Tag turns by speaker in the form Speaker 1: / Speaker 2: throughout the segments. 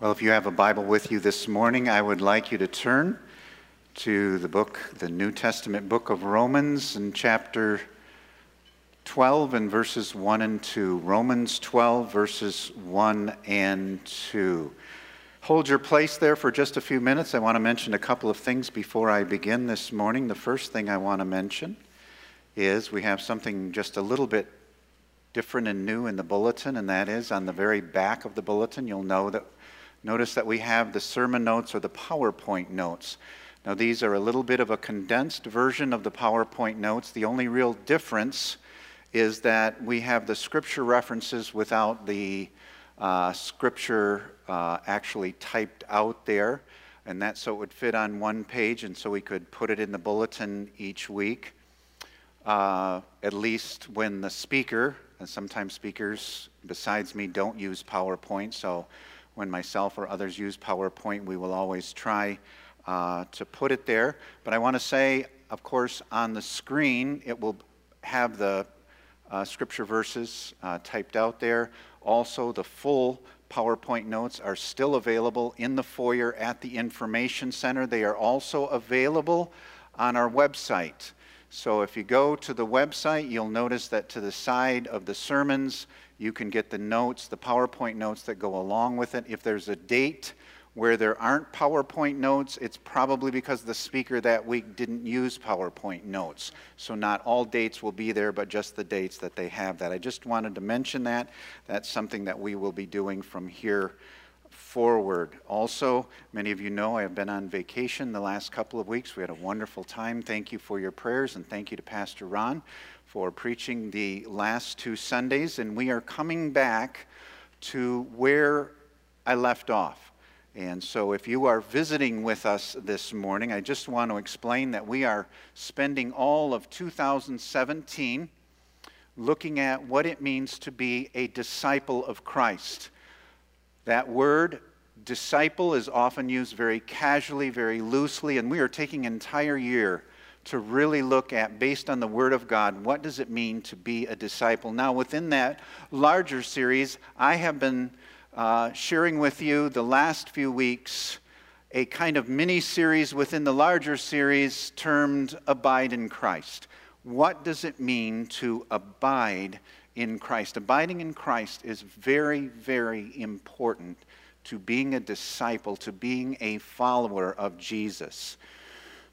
Speaker 1: Well, if you have a Bible with you this morning, I would like you to turn to the book, the New Testament book of Romans, in chapter 12 and verses 1 and 2. Romans 12, verses 1 and 2. Hold your place there for just a few minutes. I want to mention a couple of things before I begin this morning. The first thing I want to mention is we have something just a little bit different and new in the bulletin, and that is on the very back of the bulletin, you'll know that Notice that we have the sermon notes or the PowerPoint notes. Now, these are a little bit of a condensed version of the PowerPoint notes. The only real difference is that we have the scripture references without the uh, scripture uh, actually typed out there, and that so it would fit on one page, and so we could put it in the bulletin each week. Uh, at least when the speaker, and sometimes speakers besides me don't use PowerPoint, so when myself or others use PowerPoint, we will always try uh, to put it there. But I want to say, of course, on the screen, it will have the uh, scripture verses uh, typed out there. Also, the full PowerPoint notes are still available in the foyer at the Information Center. They are also available on our website. So if you go to the website, you'll notice that to the side of the sermons, you can get the notes, the PowerPoint notes that go along with it. If there's a date where there aren't PowerPoint notes, it's probably because the speaker that week didn't use PowerPoint notes. So not all dates will be there, but just the dates that they have that. I just wanted to mention that. That's something that we will be doing from here forward. Also, many of you know I have been on vacation the last couple of weeks. We had a wonderful time. Thank you for your prayers, and thank you to Pastor Ron for preaching the last two Sundays, and we are coming back to where I left off. And so, if you are visiting with us this morning, I just want to explain that we are spending all of 2017 looking at what it means to be a disciple of Christ. That word, disciple, is often used very casually, very loosely, and we are taking an entire year to really look at, based on the Word of God, what does it mean to be a disciple? Now, within that larger series, I have been uh, sharing with you the last few weeks a kind of mini series within the larger series termed Abide in Christ. What does it mean to abide in Christ? Abiding in Christ is very, very important to being a disciple, to being a follower of Jesus.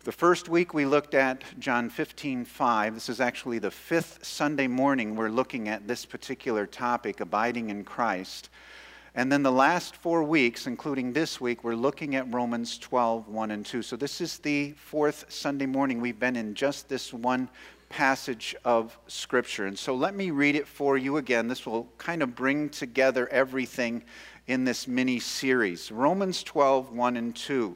Speaker 1: The first week we looked at John 15, 5. This is actually the fifth Sunday morning we're looking at this particular topic, abiding in Christ. And then the last four weeks, including this week, we're looking at Romans 12, 1 and 2. So this is the fourth Sunday morning we've been in just this one passage of Scripture. And so let me read it for you again. This will kind of bring together everything in this mini series. Romans 12, 1 and 2.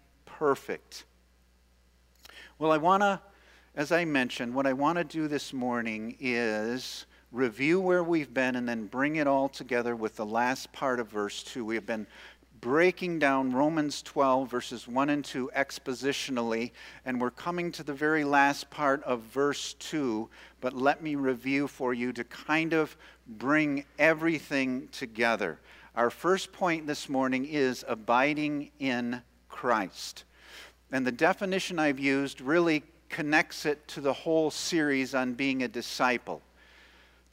Speaker 1: perfect. Well, I want to, as I mentioned, what I want to do this morning is review where we've been and then bring it all together with the last part of verse 2. We have been breaking down Romans 12, verses 1 and 2 expositionally, and we're coming to the very last part of verse 2. But let me review for you to kind of bring everything together. Our first point this morning is abiding in Christ. And the definition I've used really connects it to the whole series on being a disciple.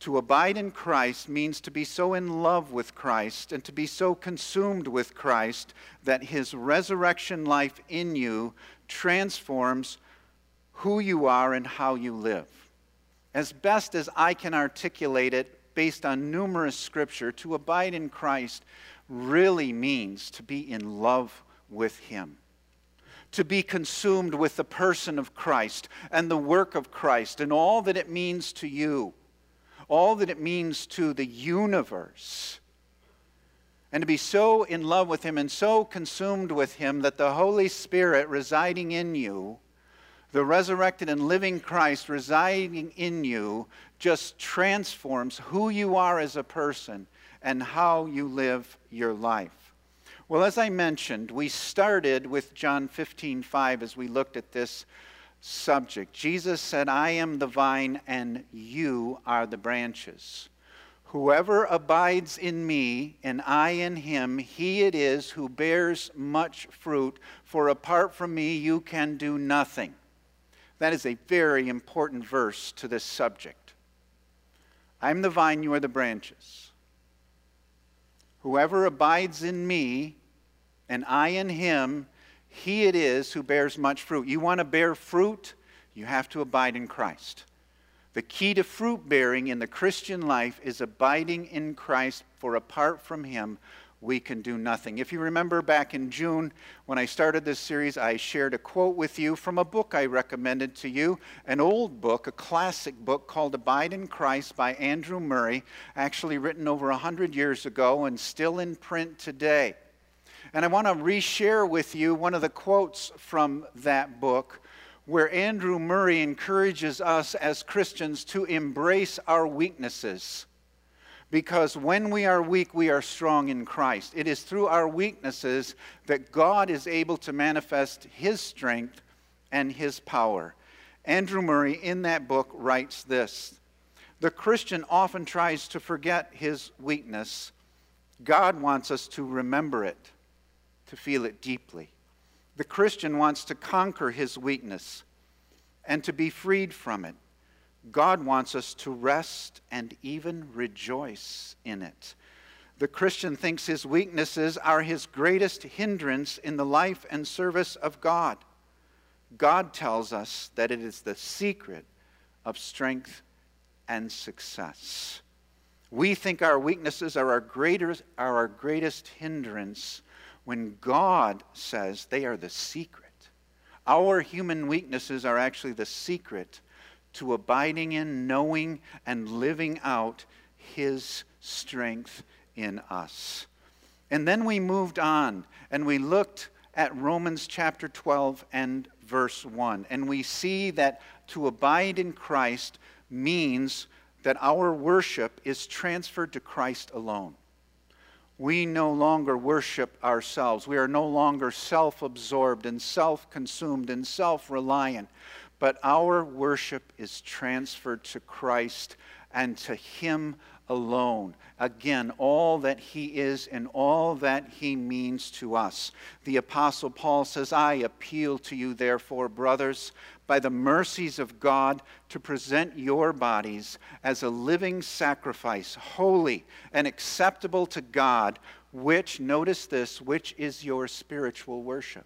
Speaker 1: To abide in Christ means to be so in love with Christ and to be so consumed with Christ that his resurrection life in you transforms who you are and how you live. As best as I can articulate it based on numerous scripture, to abide in Christ really means to be in love with him to be consumed with the person of Christ and the work of Christ and all that it means to you, all that it means to the universe. and to be so in love with Him and so consumed with Him that the Holy Spirit residing in you, the resurrected and living Christ residing in you, just transforms who you are as a person and how you live your life. Well, as I mentioned, we started with John 15 5 as we looked at this subject. Jesus said, I am the vine and you are the branches. Whoever abides in me and I in him, he it is who bears much fruit, for apart from me you can do nothing. That is a very important verse to this subject. I'm the vine, you are the branches. Whoever abides in me and I in him, he it is who bears much fruit. You want to bear fruit? You have to abide in Christ. The key to fruit bearing in the Christian life is abiding in Christ, for apart from Him, we can do nothing. If you remember back in June when I started this series, I shared a quote with you from a book I recommended to you, an old book, a classic book called Abide in Christ by Andrew Murray, actually written over 100 years ago and still in print today. And I want to reshare with you one of the quotes from that book where Andrew Murray encourages us as Christians to embrace our weaknesses. Because when we are weak, we are strong in Christ. It is through our weaknesses that God is able to manifest His strength and His power. Andrew Murray, in that book, writes this The Christian often tries to forget his weakness. God wants us to remember it, to feel it deeply. The Christian wants to conquer his weakness and to be freed from it. God wants us to rest and even rejoice in it. The Christian thinks his weaknesses are his greatest hindrance in the life and service of God. God tells us that it is the secret of strength and success. We think our weaknesses are our greatest, are our greatest hindrance when God says they are the secret. Our human weaknesses are actually the secret to abiding in, knowing, and living out His strength in us. And then we moved on and we looked at Romans chapter 12 and verse 1. And we see that to abide in Christ means that our worship is transferred to Christ alone we no longer worship ourselves. We are no longer self absorbed and self consumed and self reliant, but our worship is transferred to Christ and to Him alone. Again, all that He is and all that He means to us. The Apostle Paul says, I appeal to you, therefore, brothers, by the mercies of God to present your bodies as a living sacrifice, holy and acceptable to God, which, notice this, which is your spiritual worship.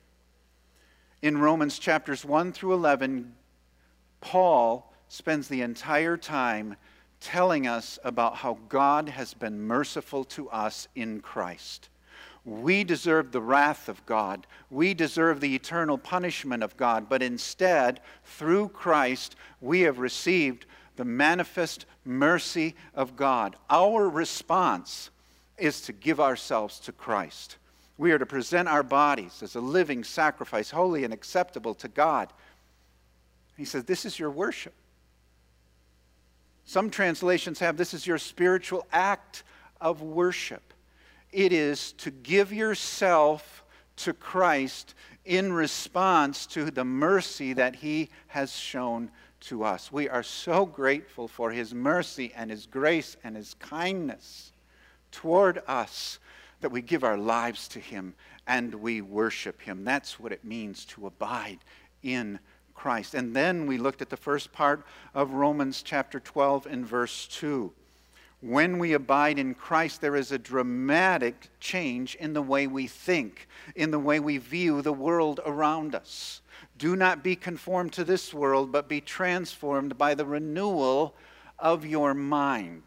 Speaker 1: In Romans chapters 1 through 11, Paul spends the entire time telling us about how God has been merciful to us in Christ. We deserve the wrath of God. We deserve the eternal punishment of God. But instead, through Christ, we have received the manifest mercy of God. Our response is to give ourselves to Christ. We are to present our bodies as a living sacrifice, holy and acceptable to God. He says, This is your worship. Some translations have this is your spiritual act of worship it is to give yourself to Christ in response to the mercy that He has shown to us. We are so grateful for His mercy and His grace and His kindness toward us that we give our lives to Him and we worship Him. That's what it means to abide in Christ. And then we looked at the first part of Romans chapter 12 and verse 2 when we abide in Christ, there is a dramatic change in the way we think, in the way we view the world around us. Do not be conformed to this world, but be transformed by the renewal of your mind.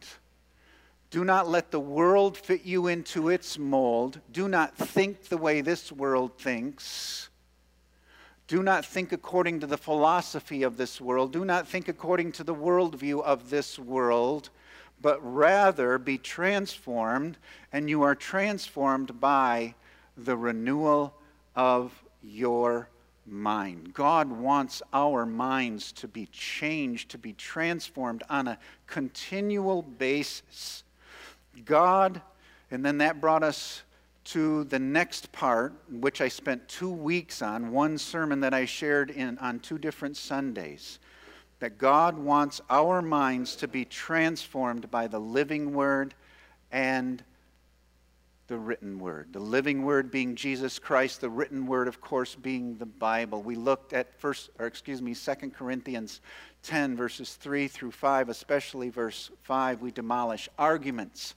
Speaker 1: Do not let the world fit you into its mold. Do not think the way this world thinks. Do not think according to the philosophy of this world. Do not think according to the worldview of this world but rather be transformed, and you are transformed by the renewal of your mind. God wants our minds to be changed, to be transformed on a continual basis. God, and then that brought us to the next part, which I spent two weeks on, one sermon that I shared in, on two different Sundays. That God wants our minds to be transformed by the living word and the written word. The living word being Jesus Christ, the written word, of course, being the Bible. We looked at first, or excuse me, 2 Corinthians 10, verses 3 through 5, especially verse 5. We demolish arguments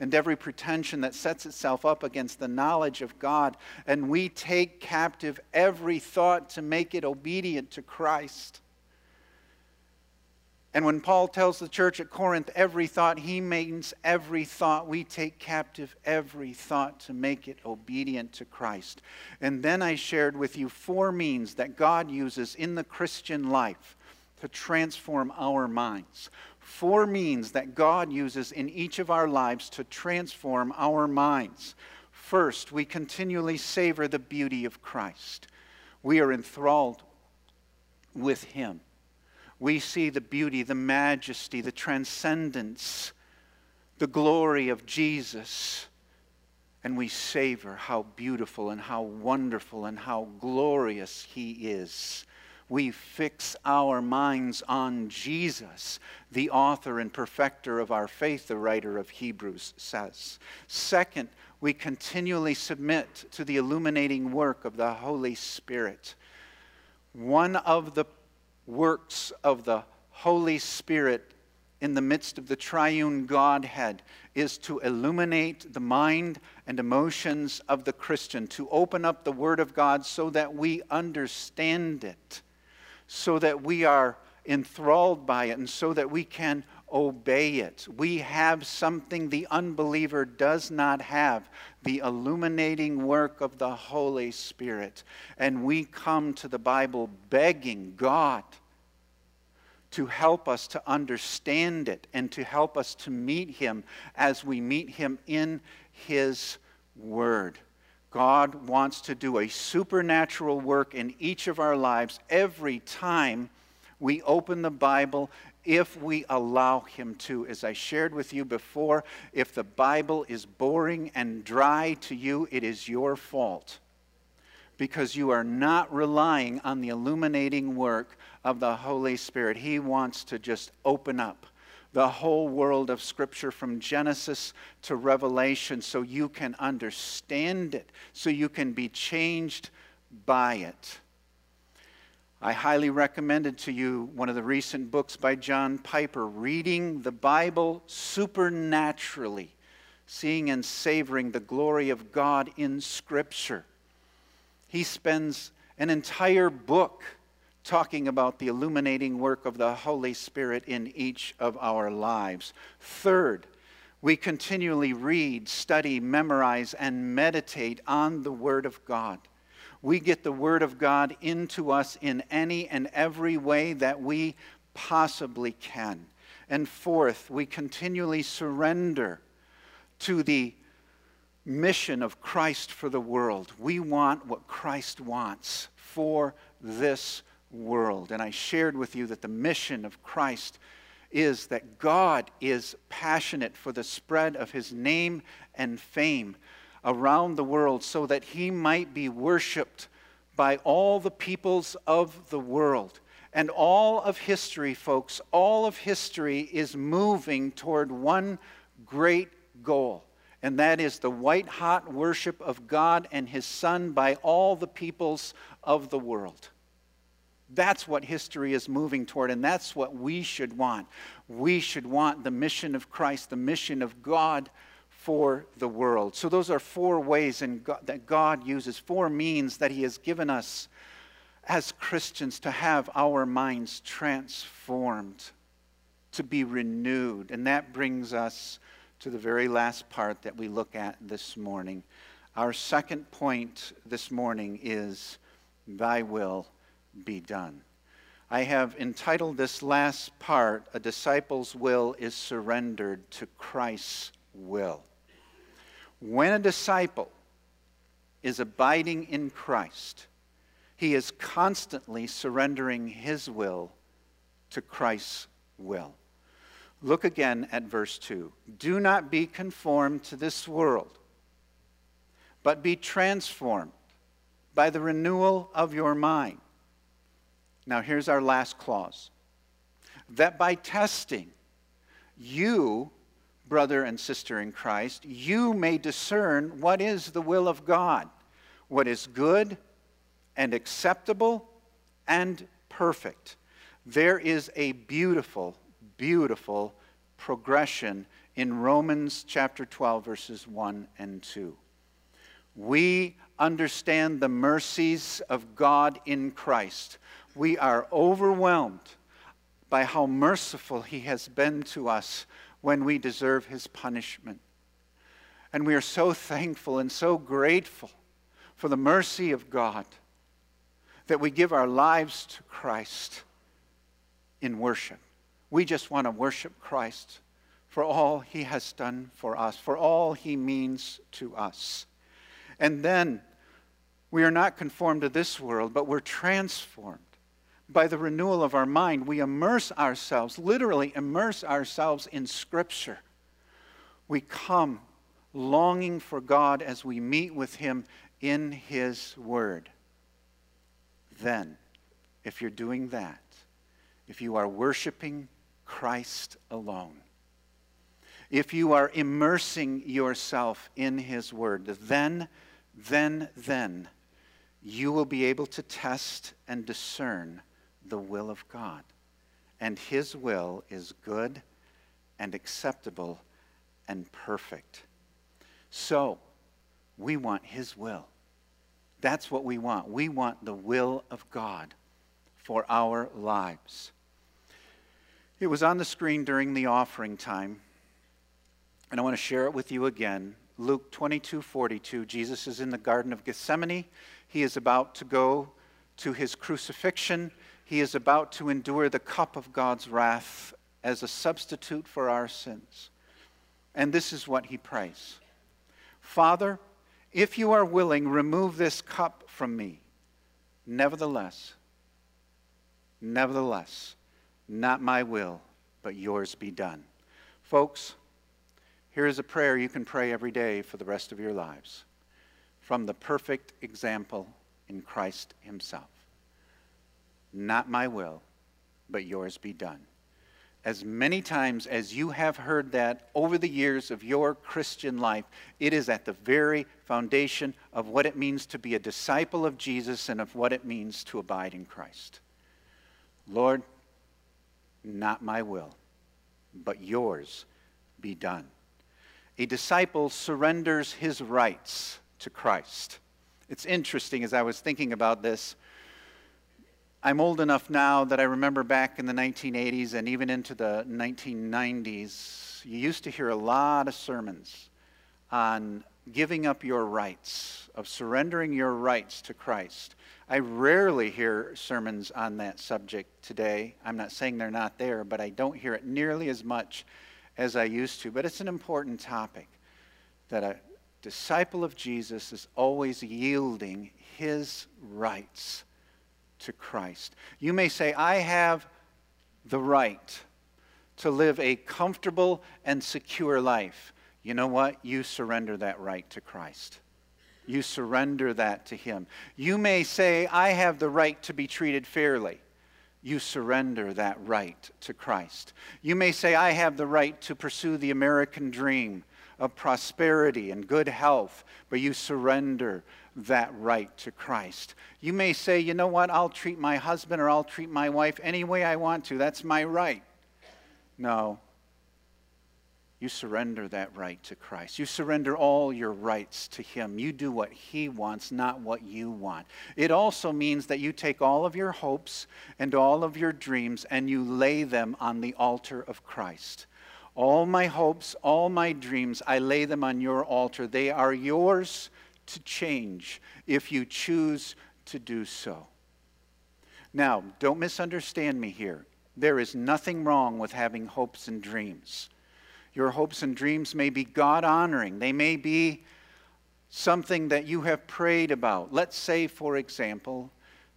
Speaker 1: and every pretension that sets itself up against the knowledge of God, and we take captive every thought to make it obedient to Christ. And when Paul tells the church at Corinth every thought, he means every thought. We take captive every thought to make it obedient to Christ. And then I shared with you four means that God uses in the Christian life to transform our minds. Four means that God uses in each of our lives to transform our minds. First, we continually savor the beauty of Christ. We are enthralled with Him we see the beauty, the majesty, the transcendence, the glory of Jesus, and we savor how beautiful and how wonderful and how glorious He is. We fix our minds on Jesus, the author and perfecter of our faith, the writer of Hebrews says. Second, we continually submit to the illuminating work of the Holy Spirit. One of the works of the Holy Spirit in the midst of the triune Godhead is to illuminate the mind and emotions of the Christian, to open up the Word of God so that we understand it, so that we are enthralled by it, and so that we can obey it. We have something the unbeliever does not have the illuminating work of the Holy Spirit. And we come to the Bible begging God to help us to understand it and to help us to meet Him as we meet Him in His Word. God wants to do a supernatural work in each of our lives every time we open the Bible if we allow Him to. As I shared with you before, if the Bible is boring and dry to you, it is your fault because you are not relying on the illuminating work of the Holy Spirit. He wants to just open up the whole world of Scripture from Genesis to Revelation so you can understand it, so you can be changed by it. I highly recommended to you one of the recent books by John Piper, Reading the Bible Supernaturally, Seeing and Savoring the Glory of God in Scripture he spends an entire book talking about the illuminating work of the Holy Spirit in each of our lives. Third, we continually read, study, memorize, and meditate on the Word of God. We get the Word of God into us in any and every way that we possibly can. And fourth, we continually surrender to the mission of Christ for the world. We want what Christ wants for this world. And I shared with you that the mission of Christ is that God is passionate for the spread of his name and fame around the world so that he might be worshiped by all the peoples of the world. And all of history, folks, all of history is moving toward one great goal and that is the white hot worship of God and His Son by all the peoples of the world. That's what history is moving toward, and that's what we should want. We should want the mission of Christ, the mission of God for the world. So, those are four ways God, that God uses, four means that He has given us as Christians to have our minds transformed, to be renewed. And that brings us to the very last part that we look at this morning. Our second point this morning is Thy will be done. I have entitled this last part, A Disciple's Will is Surrendered to Christ's Will. When a disciple is abiding in Christ, he is constantly surrendering his will to Christ's will. Look again at verse 2. Do not be conformed to this world, but be transformed by the renewal of your mind now, here's our last clause that by testing, you, brother and sister in Christ, you may discern what is the will of God, what is good and acceptable and perfect. There is a beautiful, beautiful progression in Romans chapter 12, verses 1 and 2. We understand the mercies of God in Christ we are overwhelmed by how merciful He has been to us when we deserve His punishment. And we are so thankful and so grateful for the mercy of God that we give our lives to Christ in worship. We just want to worship Christ for all He has done for us, for all He means to us. And then we are not conformed to this world, but we're transformed by the renewal of our mind, we immerse ourselves, literally immerse ourselves in Scripture. We come longing for God as we meet with Him in His Word. Then, if you're doing that, if you are worshiping Christ alone, if you are immersing yourself in His Word, then, then, then, you will be able to test and discern the will of God. And His will is good and acceptable and perfect. So, we want His will. That's what we want. We want the will of God for our lives. It was on the screen during the offering time, and I want to share it with you again. Luke 22 42, Jesus is in the Garden of Gethsemane. He is about to go to his crucifixion he is about to endure the cup of God's wrath as a substitute for our sins. And this is what he prays Father, if you are willing, remove this cup from me. Nevertheless, nevertheless, not my will, but yours be done. Folks, here is a prayer you can pray every day for the rest of your lives from the perfect example in Christ Himself. Not my will, but yours be done. As many times as you have heard that over the years of your Christian life, it is at the very foundation of what it means to be a disciple of Jesus and of what it means to abide in Christ. Lord, not my will, but yours be done. A disciple surrenders his rights to Christ. It's interesting as I was thinking about this. I'm old enough now that I remember back in the 1980s and even into the 1990s, you used to hear a lot of sermons on giving up your rights, of surrendering your rights to Christ. I rarely hear sermons on that subject today. I'm not saying they're not there, but I don't hear it nearly as much as I used to. But it's an important topic that a disciple of Jesus is always yielding his rights to Christ. You may say, I have the right to live a comfortable and secure life. You know what? You surrender that right to Christ. You surrender that to Him. You may say, I have the right to be treated fairly. You surrender that right to Christ. You may say, I have the right to pursue the American dream of prosperity and good health, but you surrender that right to Christ. You may say, you know what, I'll treat my husband or I'll treat my wife any way I want to. That's my right. No. You surrender that right to Christ. You surrender all your rights to Him. You do what He wants, not what you want. It also means that you take all of your hopes and all of your dreams and you lay them on the altar of Christ. All my hopes, all my dreams, I lay them on your altar. They are yours to change if you choose to do so. Now, don't misunderstand me here. There is nothing wrong with having hopes and dreams. Your hopes and dreams may be God honoring, they may be something that you have prayed about. Let's say, for example,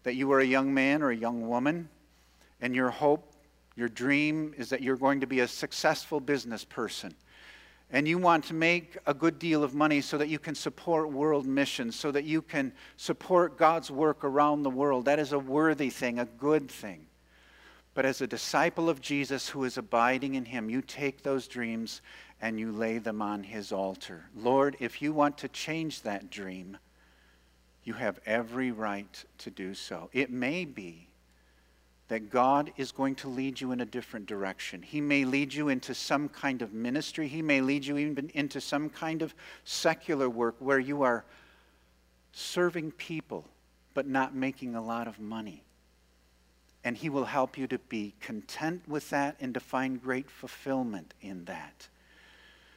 Speaker 1: that you are a young man or a young woman, and your hope, your dream is that you're going to be a successful business person. And you want to make a good deal of money so that you can support world missions, so that you can support God's work around the world. That is a worthy thing, a good thing. But as a disciple of Jesus who is abiding in him, you take those dreams and you lay them on his altar. Lord, if you want to change that dream, you have every right to do so. It may be that God is going to lead you in a different direction. He may lead you into some kind of ministry. He may lead you even into some kind of secular work where you are serving people but not making a lot of money and He will help you to be content with that and to find great fulfillment in that.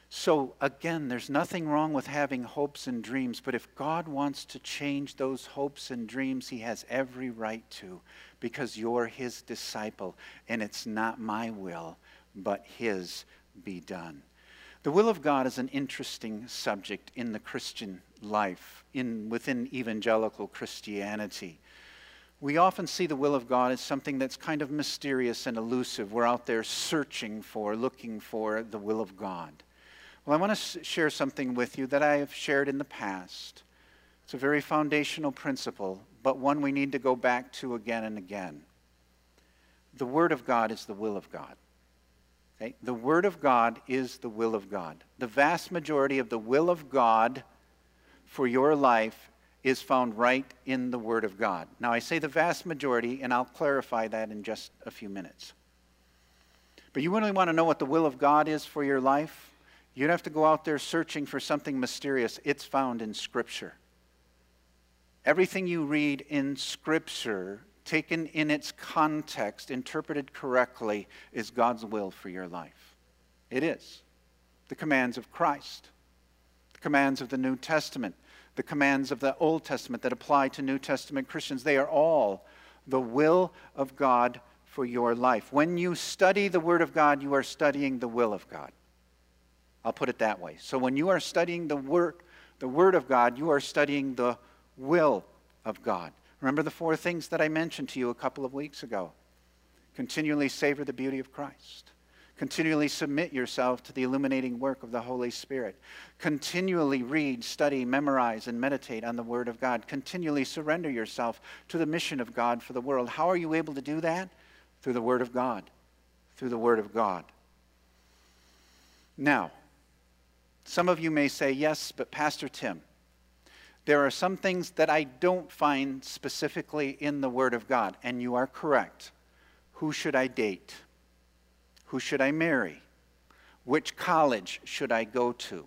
Speaker 1: So, again, there's nothing wrong with having hopes and dreams, but if God wants to change those hopes and dreams, He has every right to, because you're His disciple, and it's not my will, but His be done. The will of God is an interesting subject in the Christian life, in, within evangelical Christianity. We often see the will of God as something that's kind of mysterious and elusive. We're out there searching for, looking for the will of God. Well, I want to share something with you that I have shared in the past. It's a very foundational principle, but one we need to go back to again and again. The Word of God is the will of God. Okay? The Word of God is the will of God. The vast majority of the will of God for your life is found right in the Word of God. Now, I say the vast majority, and I'll clarify that in just a few minutes. But you really want to know what the will of God is for your life? You don't have to go out there searching for something mysterious. It's found in Scripture. Everything you read in Scripture, taken in its context, interpreted correctly, is God's will for your life. It is. The commands of Christ, the commands of the New Testament the commands of the Old Testament that apply to New Testament Christians. They are all the will of God for your life. When you study the Word of God, you are studying the will of God. I'll put it that way. So when you are studying the Word, the Word of God, you are studying the will of God. Remember the four things that I mentioned to you a couple of weeks ago. Continually savor the beauty of Christ. Continually submit yourself to the illuminating work of the Holy Spirit. Continually read, study, memorize, and meditate on the Word of God. Continually surrender yourself to the mission of God for the world. How are you able to do that? Through the Word of God. Through the Word of God. Now, some of you may say, yes, but Pastor Tim, there are some things that I don't find specifically in the Word of God, and you are correct. Who should I date? Who should I marry? Which college should I go to?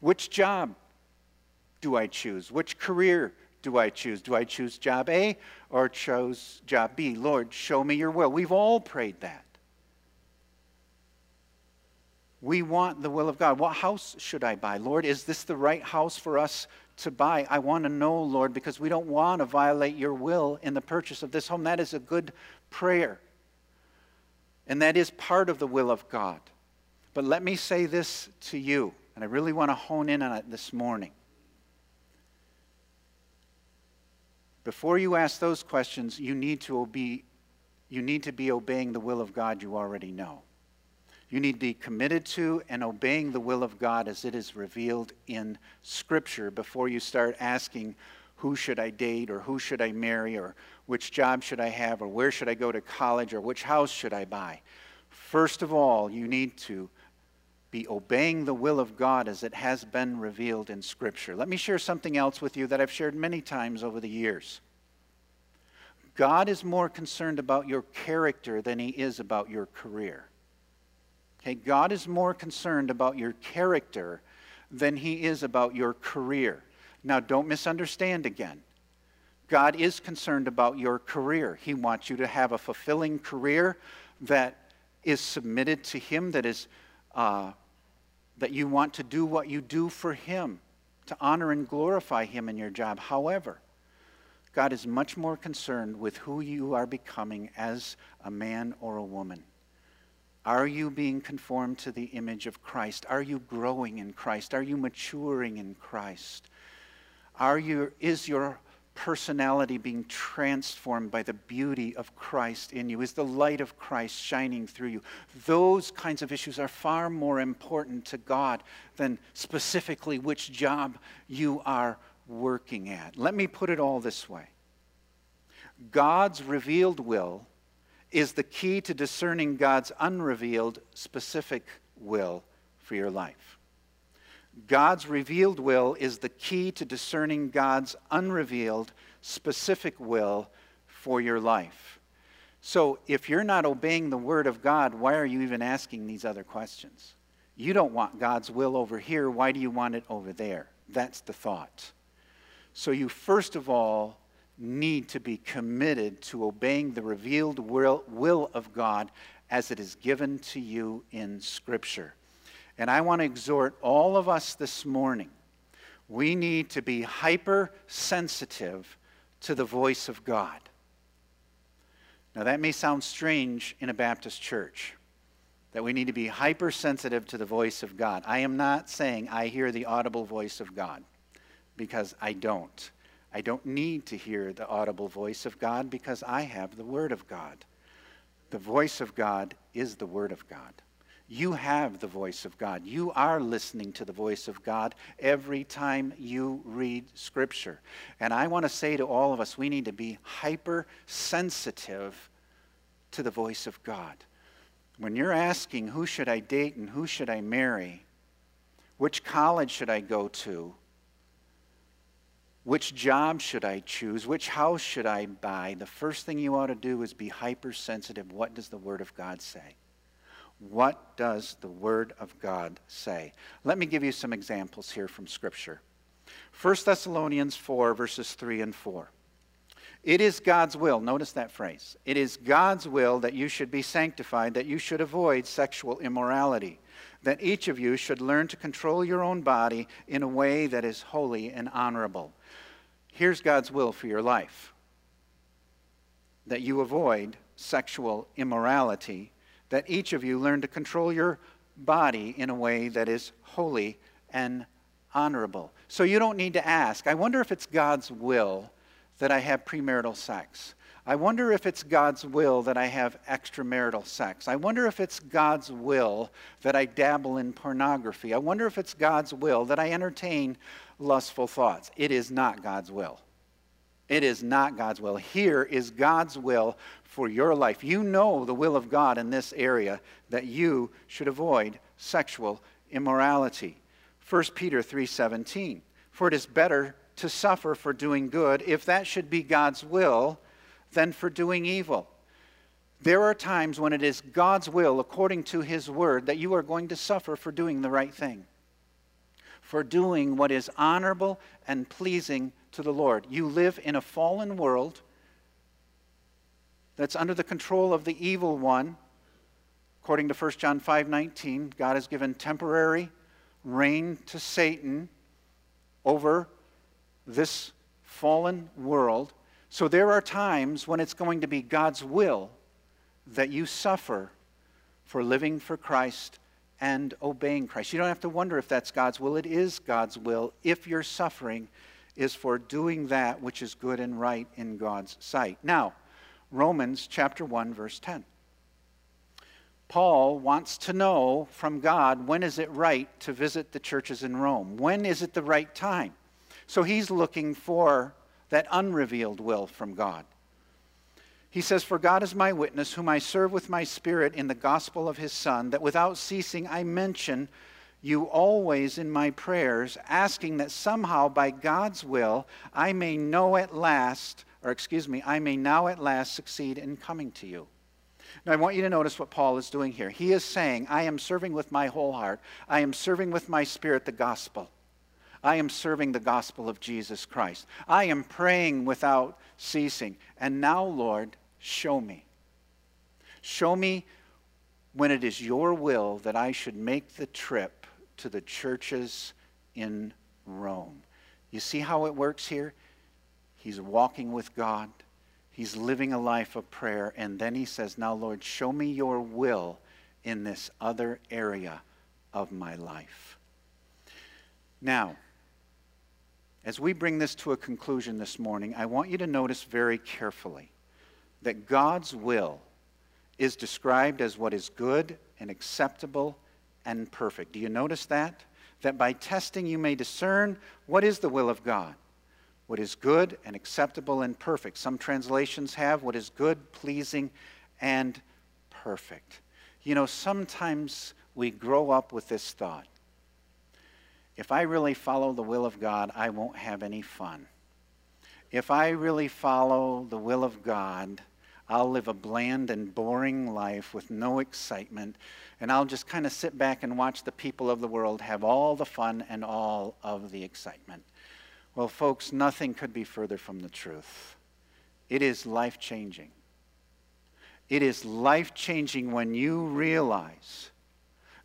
Speaker 1: Which job do I choose? Which career do I choose? Do I choose job A or choose job B? Lord, show me your will. We've all prayed that. We want the will of God. What house should I buy? Lord, is this the right house for us to buy? I want to know, Lord, because we don't want to violate your will in the purchase of this home. That is a good prayer. And that is part of the will of God. But let me say this to you, and I really want to hone in on it this morning. Before you ask those questions, you need to be, you need to be obeying the will of God you already know. You need to be committed to and obeying the will of God as it is revealed in Scripture before you start asking, who should I date or who should I marry or which job should I have or where should I go to college or which house should I buy. First of all, you need to be obeying the will of God as it has been revealed in Scripture. Let me share something else with you that I've shared many times over the years. God is more concerned about your character than he is about your career. Okay, God is more concerned about your character than he is about your career. Now, don't misunderstand again. God is concerned about your career. He wants you to have a fulfilling career that is submitted to Him, that is uh, that you want to do what you do for Him, to honor and glorify Him in your job. However, God is much more concerned with who you are becoming as a man or a woman. Are you being conformed to the image of Christ? Are you growing in Christ? Are you maturing in Christ? Are you, is your personality being transformed by the beauty of Christ in you? Is the light of Christ shining through you? Those kinds of issues are far more important to God than specifically which job you are working at. Let me put it all this way God's revealed will is the key to discerning God's unrevealed specific will for your life. God's revealed will is the key to discerning God's unrevealed specific will for your life. So, if you're not obeying the Word of God, why are you even asking these other questions? You don't want God's will over here. Why do you want it over there? That's the thought. So, you first of all need to be committed to obeying the revealed will, will of God as it is given to you in Scripture. And I want to exhort all of us this morning. We need to be hypersensitive to the voice of God. Now, that may sound strange in a Baptist church, that we need to be hypersensitive to the voice of God. I am not saying I hear the audible voice of God, because I don't. I don't need to hear the audible voice of God because I have the Word of God. The voice of God is the Word of God. You have the voice of God. You are listening to the voice of God every time you read Scripture. And I want to say to all of us, we need to be hypersensitive to the voice of God. When you're asking, who should I date and who should I marry? Which college should I go to? Which job should I choose? Which house should I buy? The first thing you ought to do is be hypersensitive. What does the Word of God say? What does the Word of God say? Let me give you some examples here from Scripture. 1 Thessalonians 4, verses 3 and 4. It is God's will, notice that phrase. It is God's will that you should be sanctified, that you should avoid sexual immorality, that each of you should learn to control your own body in a way that is holy and honorable. Here's God's will for your life that you avoid sexual immorality that each of you learn to control your body in a way that is holy and honorable. So you don't need to ask, I wonder if it's God's will that I have premarital sex. I wonder if it's God's will that I have extramarital sex. I wonder if it's God's will that I dabble in pornography. I wonder if it's God's will that I entertain lustful thoughts. It is not God's will. It is not God's will. Here is God's will for your life. You know the will of God in this area that you should avoid sexual immorality. 1 Peter 3:17. For it is better to suffer for doing good if that should be God's will than for doing evil. There are times when it is God's will according to his word that you are going to suffer for doing the right thing. For doing what is honorable and pleasing to the Lord. You live in a fallen world that's under the control of the evil one. According to 1 John 5:19, God has given temporary reign to Satan over this fallen world. So there are times when it's going to be God's will that you suffer for living for Christ and obeying Christ. You don't have to wonder if that's God's will. It is God's will if your suffering is for doing that which is good and right in God's sight. Now, Romans chapter 1 verse 10. Paul wants to know from God when is it right to visit the churches in Rome? When is it the right time? So he's looking for that unrevealed will from God. He says, For God is my witness, whom I serve with my spirit in the gospel of his Son, that without ceasing I mention you always in my prayers, asking that somehow by God's will I may know at last, or excuse me, I may now at last succeed in coming to you. Now, I want you to notice what Paul is doing here. He is saying, I am serving with my whole heart, I am serving with my spirit the gospel. I am serving the gospel of Jesus Christ. I am praying without ceasing. And now, Lord, show me. Show me when it is your will that I should make the trip to the churches in Rome. You see how it works here? He's walking with God. He's living a life of prayer. And then he says, Now, Lord, show me your will in this other area of my life. Now, as we bring this to a conclusion this morning, I want you to notice very carefully that God's will is described as what is good and acceptable and perfect. Do you notice that? That by testing you may discern what is the will of God, what is good and acceptable and perfect. Some translations have what is good, pleasing, and perfect. You know, sometimes we grow up with this thought if I really follow the will of God, I won't have any fun. If I really follow the will of God, I'll live a bland and boring life with no excitement, and I'll just kind of sit back and watch the people of the world have all the fun and all of the excitement. Well, folks, nothing could be further from the truth. It is life changing. It is life changing when you realize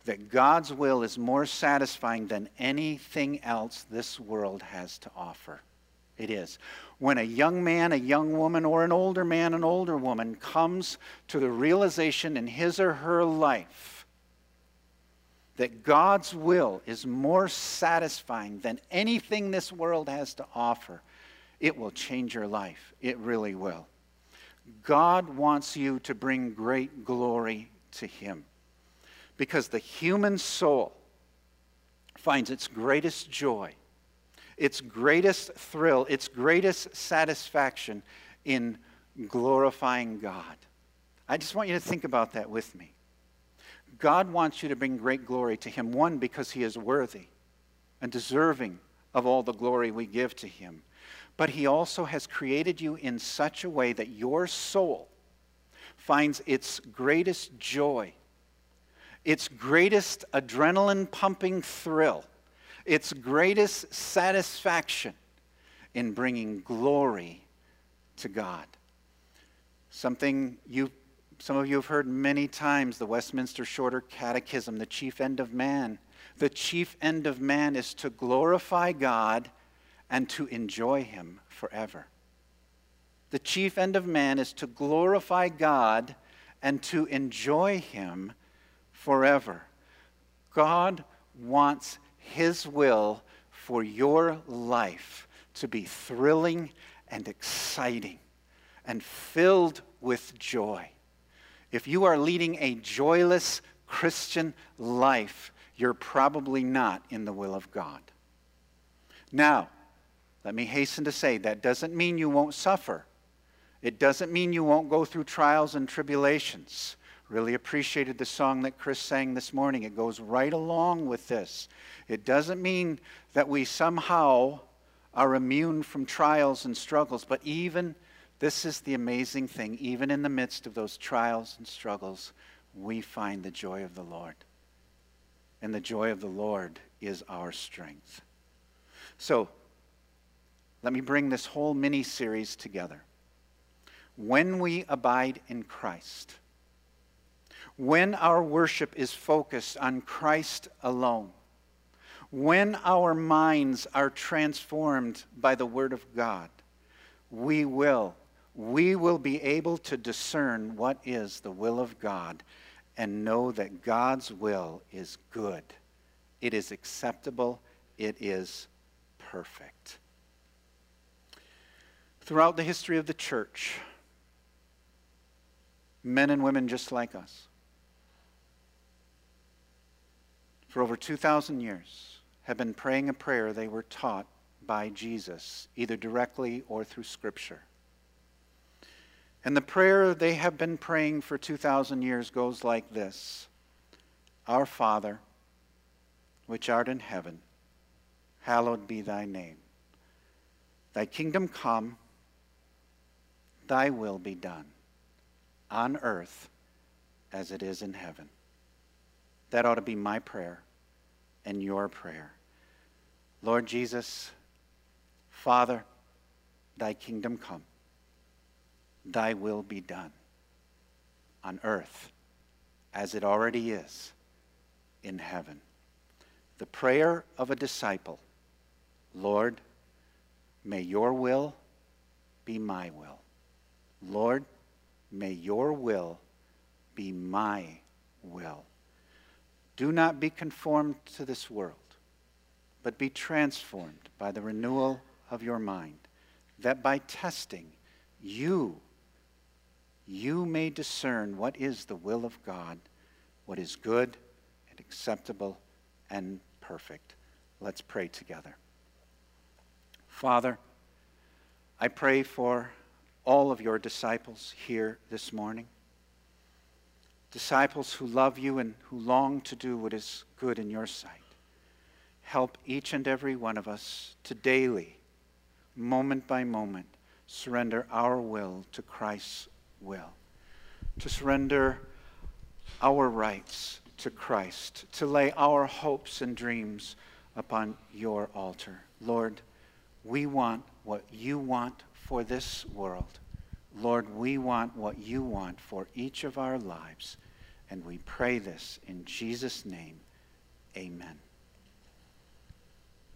Speaker 1: that God's will is more satisfying than anything else this world has to offer. It is. When a young man, a young woman, or an older man, an older woman comes to the realization in his or her life that God's will is more satisfying than anything this world has to offer, it will change your life. It really will. God wants you to bring great glory to Him because the human soul finds its greatest joy, its greatest thrill, its greatest satisfaction in glorifying God. I just want you to think about that with me. God wants you to bring great glory to Him, one, because He is worthy and deserving of all the glory we give to Him. But He also has created you in such a way that your soul finds its greatest joy its greatest adrenaline pumping thrill, its greatest satisfaction in bringing glory to God. Something you, some of you have heard many times the Westminster Shorter Catechism, the chief end of man. The chief end of man is to glorify God and to enjoy Him forever. The chief end of man is to glorify God and to enjoy Him forever. God wants His will for your life to be thrilling and exciting and filled with joy. If you are leading a joyless Christian life, you're probably not in the will of God. Now, let me hasten to say that doesn't mean you won't suffer. It doesn't mean you won't go through trials and tribulations. Really appreciated the song that Chris sang this morning. It goes right along with this. It doesn't mean that we somehow are immune from trials and struggles, but even this is the amazing thing, even in the midst of those trials and struggles, we find the joy of the Lord. And the joy of the Lord is our strength. So, let me bring this whole mini series together. When we abide in Christ, when our worship is focused on Christ alone, when our minds are transformed by the Word of God, we will, we will be able to discern what is the will of God and know that God's will is good, it is acceptable, it is perfect. Throughout the history of the church, men and women just like us for over 2,000 years have been praying a prayer they were taught by Jesus, either directly or through Scripture. And the prayer they have been praying for 2,000 years goes like this Our Father, which art in heaven, hallowed be thy name. Thy kingdom come, thy will be done, on earth as it is in heaven. That ought to be my prayer and your prayer. Lord Jesus, Father, thy kingdom come, thy will be done on earth as it already is in heaven. The prayer of a disciple Lord, may your will be my will. Lord, may your will be my will. Do not be conformed to this world, but be transformed by the renewal of your mind, that by testing you you may discern what is the will of God, what is good and acceptable and perfect. Let's pray together. Father, I pray for all of your disciples here this morning. Disciples who love you and who long to do what is good in your sight. Help each and every one of us to daily, moment by moment, surrender our will to Christ's will, to surrender our rights to Christ, to lay our hopes and dreams upon your altar. Lord, we want what you want for this world. Lord, we want what you want for each of our lives. And we pray this in Jesus' name. Amen.